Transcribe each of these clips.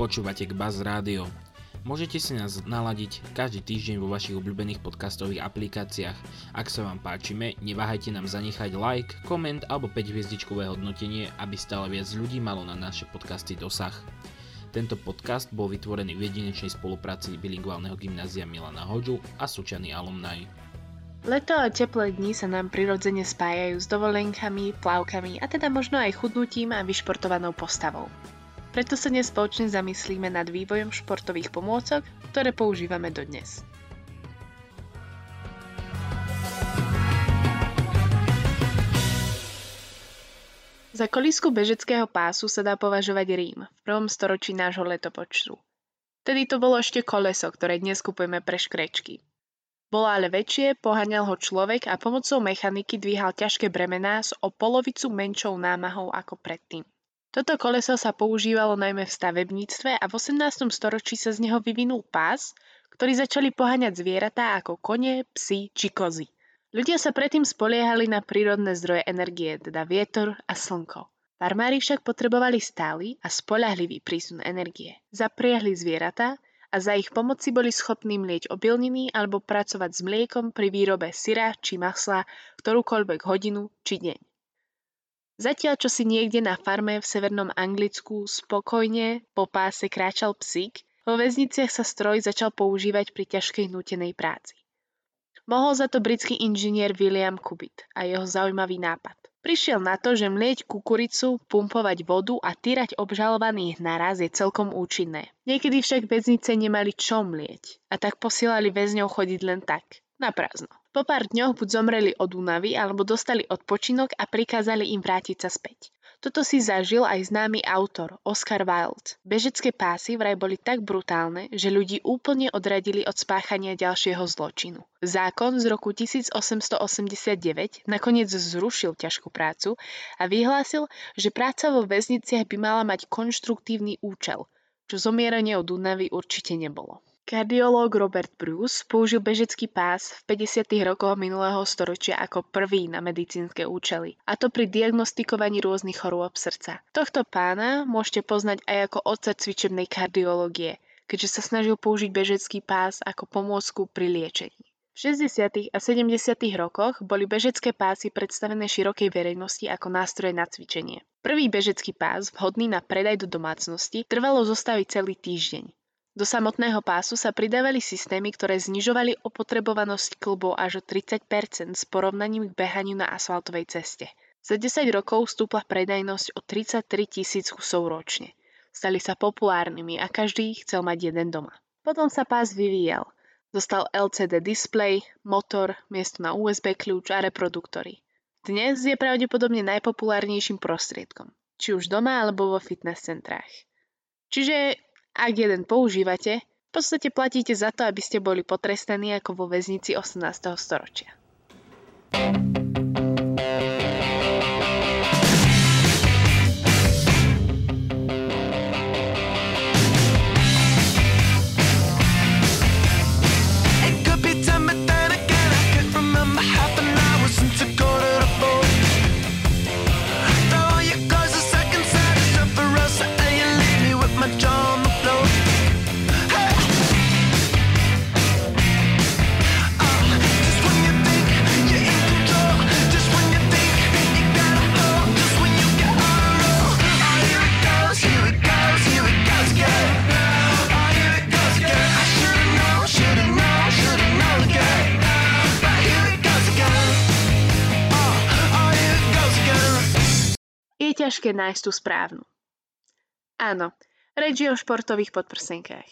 Počúvate k Buzz Rádio. Môžete si nás naladiť každý týždeň vo vašich obľúbených podcastových aplikáciách. Ak sa vám páčime, neváhajte nám zanechať like, koment alebo 5 hviezdičkové hodnotenie, aby stále viac ľudí malo na naše podcasty dosah. Tento podcast bol vytvorený v jedinečnej spolupráci bilingválneho gymnázia Milana Hoďu a Sučany alumni. Leto a teplé dni sa nám prirodzene spájajú s dovolenkami, plavkami a teda možno aj chudnutím a vyšportovanou postavou. Preto sa dnes spoločne zamyslíme nad vývojom športových pomôcok, ktoré používame dodnes. Za kolísku bežeckého pásu sa dá považovať Rím v prvom storočí nášho letopočtu. Tedy to bolo ešte koleso, ktoré dnes kupujeme pre škrečky. Bolo ale väčšie, poháňal ho človek a pomocou mechaniky dvíhal ťažké bremená s o polovicu menšou námahou ako predtým. Toto koleso sa používalo najmä v stavebníctve a v 18. storočí sa z neho vyvinul pás, ktorý začali poháňať zvieratá ako kone, psy či kozy. Ľudia sa predtým spoliehali na prírodné zdroje energie, teda vietor a slnko. Farmári však potrebovali stály a spolahlivý prísun energie. Zapriahli zvieratá a za ich pomoci boli schopní mlieť obilniny alebo pracovať s mliekom pri výrobe syra či masla ktorúkoľvek hodinu či deň. Zatiaľ, čo si niekde na farme v severnom Anglicku spokojne po páse kráčal psík, vo väzniciach sa stroj začal používať pri ťažkej nútenej práci. Mohol za to britský inžinier William Kubit a jeho zaujímavý nápad. Prišiel na to, že mlieť kukuricu, pumpovať vodu a týrať obžalovaných naraz je celkom účinné. Niekedy však väznice nemali čo mlieť a tak posielali väzňov chodiť len tak, na prázdno. Po pár dňoch buď zomreli od únavy, alebo dostali odpočinok a prikázali im vrátiť sa späť. Toto si zažil aj známy autor Oscar Wilde. Bežecké pásy vraj boli tak brutálne, že ľudí úplne odradili od spáchania ďalšieho zločinu. Zákon z roku 1889 nakoniec zrušil ťažkú prácu a vyhlásil, že práca vo väzniciach by mala mať konštruktívny účel, čo zomieranie od únavy určite nebolo. Kardiológ Robert Bruce použil bežecký pás v 50. rokoch minulého storočia ako prvý na medicínske účely, a to pri diagnostikovaní rôznych chorôb srdca. Tohto pána môžete poznať aj ako otca cvičebnej kardiológie, keďže sa snažil použiť bežecký pás ako pomôcku pri liečení. V 60. a 70. rokoch boli bežecké pásy predstavené širokej verejnosti ako nástroje na cvičenie. Prvý bežecký pás, vhodný na predaj do domácnosti, trvalo zostaviť celý týždeň. Do samotného pásu sa pridávali systémy, ktoré znižovali opotrebovanosť klbov až o 30% s porovnaním k behaniu na asfaltovej ceste. Za 10 rokov stúpla predajnosť o 33 tisíc kusov ročne. Stali sa populárnymi a každý chcel mať jeden doma. Potom sa pás vyvíjal. Dostal LCD display, motor, miesto na USB kľúč a reproduktory. Dnes je pravdepodobne najpopulárnejším prostriedkom, či už doma alebo vo fitness centrách. Čiže ak jeden používate, v podstate platíte za to, aby ste boli potrestaní ako vo väznici 18. storočia. Ťažké nájsť tú správnu. Áno, reč je o športových podprsenkách.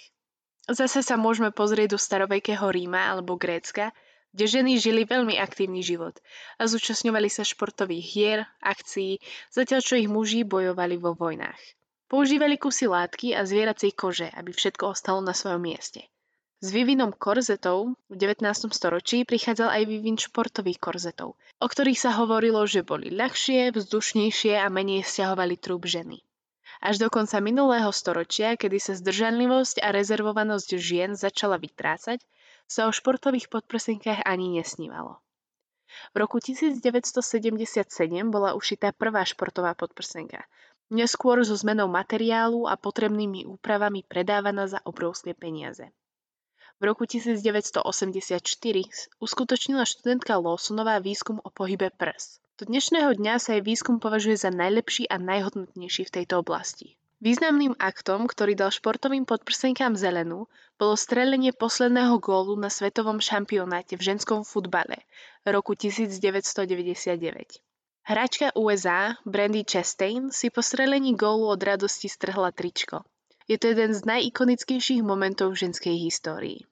Zase sa môžeme pozrieť do starovekého Ríma alebo Grécka, kde ženy žili veľmi aktívny život a zúčastňovali sa športových hier, akcií, zatiaľ čo ich muži bojovali vo vojnách. Používali kusy látky a zvieracej kože, aby všetko ostalo na svojom mieste. S vývinom korzetov v 19. storočí prichádzal aj vývin športových korzetov, o ktorých sa hovorilo, že boli ľahšie, vzdušnejšie a menej stiahovali trúb ženy. Až do konca minulého storočia, kedy sa zdržanlivosť a rezervovanosť žien začala vytrácať, sa o športových podprsenkách ani nesnívalo. V roku 1977 bola ušitá prvá športová podprsenka neskôr so zmenou materiálu a potrebnými úpravami predávaná za obrovské peniaze. V roku 1984 uskutočnila študentka Lawsonová výskum o pohybe prs. Do dnešného dňa sa jej výskum považuje za najlepší a najhodnotnejší v tejto oblasti. Významným aktom, ktorý dal športovým podprsenkám zelenú, bolo strelenie posledného gólu na svetovom šampionáte v ženskom futbale roku 1999. Hráčka USA Brandy Chastain si po strelení gólu od radosti strhla tričko. Je to jeden z najikonickejších momentov v ženskej histórii.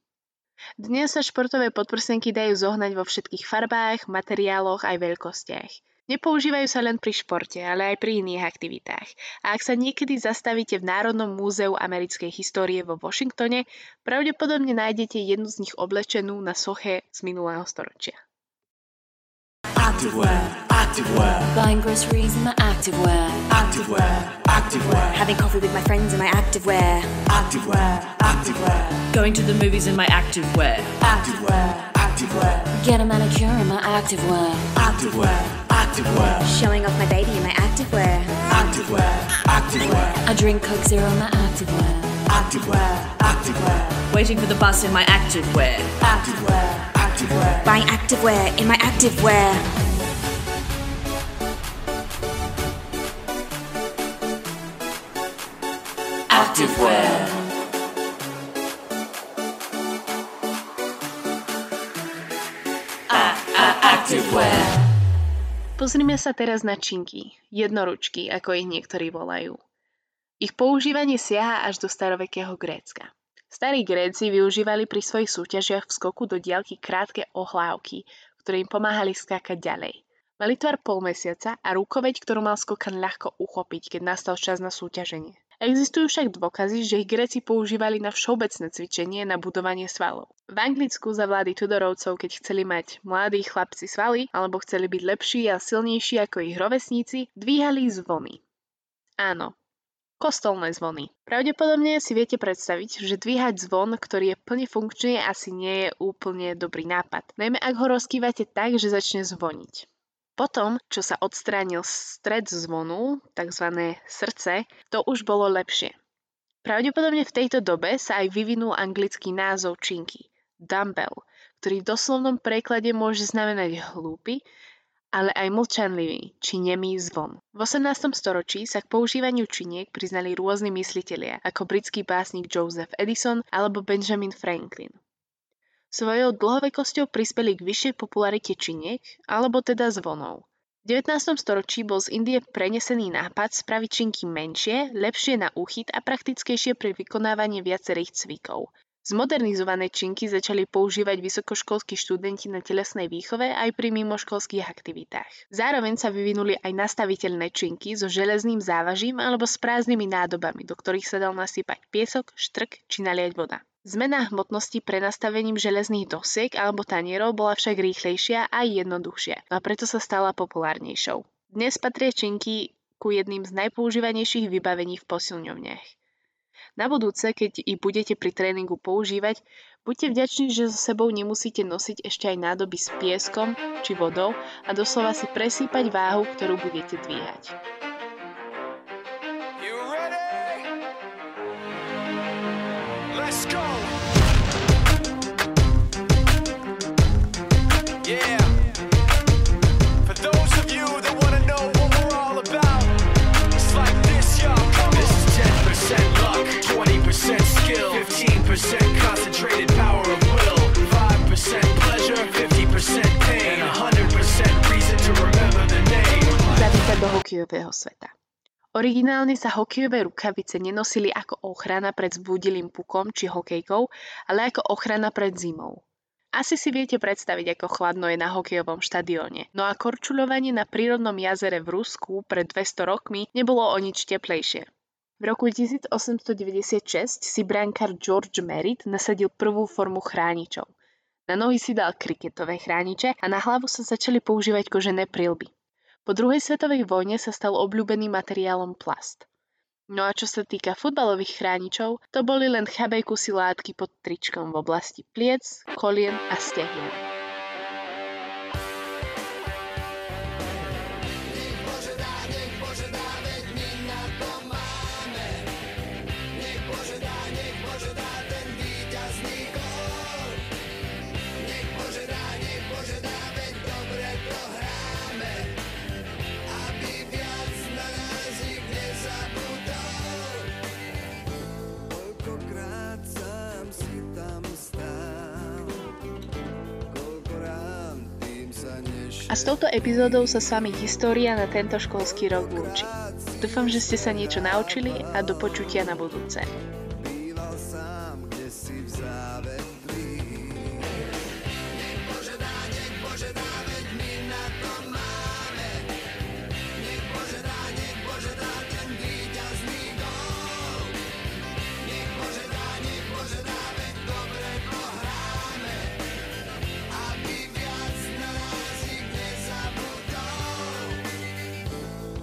Dnes sa športové podprsenky dajú zohnať vo všetkých farbách, materiáloch aj veľkostiach. Nepoužívajú sa len pri športe, ale aj pri iných aktivitách. A ak sa niekedy zastavíte v Národnom múzeu americkej histórie vo Washingtone, pravdepodobne nájdete jednu z nich oblečenú na soche z minulého storočia. Activewear, activewear. Buying groceries in my activewear. Activewear, activewear. Having coffee with my friends in my activewear. Activewear, activewear. Going to the movies in my activewear. Activewear, activewear. Get a manicure in my activewear. Activewear, activewear. Showing off my baby in my activewear. Activewear, activewear. I drink Coke Zero in my activewear. Activewear, activewear. Waiting for the bus in my activewear. Activewear activewear. Buying activewear in my activewear. Activewear. Pozrime sa teraz na činky, jednoručky, ako ich niektorí volajú. Ich používanie siaha až do starovekého Grécka. Starí Gréci využívali pri svojich súťažiach v skoku do diaľky krátke ohlávky, ktoré im pomáhali skákať ďalej. Mali tvar polmesiaca a rukoveď, ktorú mal skokan ľahko uchopiť, keď nastal čas na súťaženie. Existujú však dôkazy, že ich Gréci používali na všeobecné cvičenie na budovanie svalov. V Anglicku za vlády Tudorovcov, keď chceli mať mladí chlapci svaly alebo chceli byť lepší a silnejší ako ich rovesníci, dvíhali zvony. Áno, Kostolné zvony. Pravdepodobne si viete predstaviť, že dvíhať zvon, ktorý je plne funkčný, asi nie je úplne dobrý nápad. Najmä ak ho rozkývate tak, že začne zvoniť. Potom, čo sa odstránil stred zvonu, tzv. srdce, to už bolo lepšie. Pravdepodobne v tejto dobe sa aj vyvinul anglický názov činky, dumbbell, ktorý v doslovnom preklade môže znamenať hlúpy, ale aj mlčanlivý či nemý zvon. V 18. storočí sa k používaniu činiek priznali rôzni myslitelia, ako britský básnik Joseph Edison alebo Benjamin Franklin. Svojou dlhovekosťou prispeli k vyššej popularite činiek, alebo teda zvonov. V 19. storočí bol z Indie prenesený nápad spraviť činky menšie, lepšie na úchyt a praktickejšie pri vykonávanie viacerých cvikov. Zmodernizované činky začali používať vysokoškolskí študenti na telesnej výchove aj pri mimoškolských aktivitách. Zároveň sa vyvinuli aj nastaviteľné činky so železným závažím alebo s prázdnymi nádobami, do ktorých sa dal nasypať piesok, štrk či naliať voda. Zmena hmotnosti prenastavením železných dosiek alebo tanierov bola však rýchlejšia a jednoduchšia a preto sa stala populárnejšou. Dnes patria činky ku jedným z najpoužívanejších vybavení v posilňovniach. Na budúce, keď ich budete pri tréningu používať, buďte vďační, že so sebou nemusíte nosiť ešte aj nádoby s pieskom či vodou a doslova si presýpať váhu, ktorú budete dvíhať. Hokejového sveta. Originálne sa hokejové rukavice nenosili ako ochrana pred zbudilým pukom či hokejkou, ale ako ochrana pred zimou. Asi si viete predstaviť, ako chladno je na hokejovom štadióne. No a korčuľovanie na prírodnom jazere v Rusku pred 200 rokmi nebolo o nič teplejšie. V roku 1896 si brankár George Merritt nasadil prvú formu chráničov. Na nohy si dal kriketové chrániče a na hlavu sa začali používať kožené prilby. Po druhej svetovej vojne sa stal obľúbeným materiálom plast. No a čo sa týka futbalových chráničov, to boli len chabej kusy látky pod tričkom v oblasti pliec, kolien a stehien. A s touto epizódou sa s vami história na tento školský rok lúči. Dúfam, že ste sa niečo naučili a do počutia na budúce.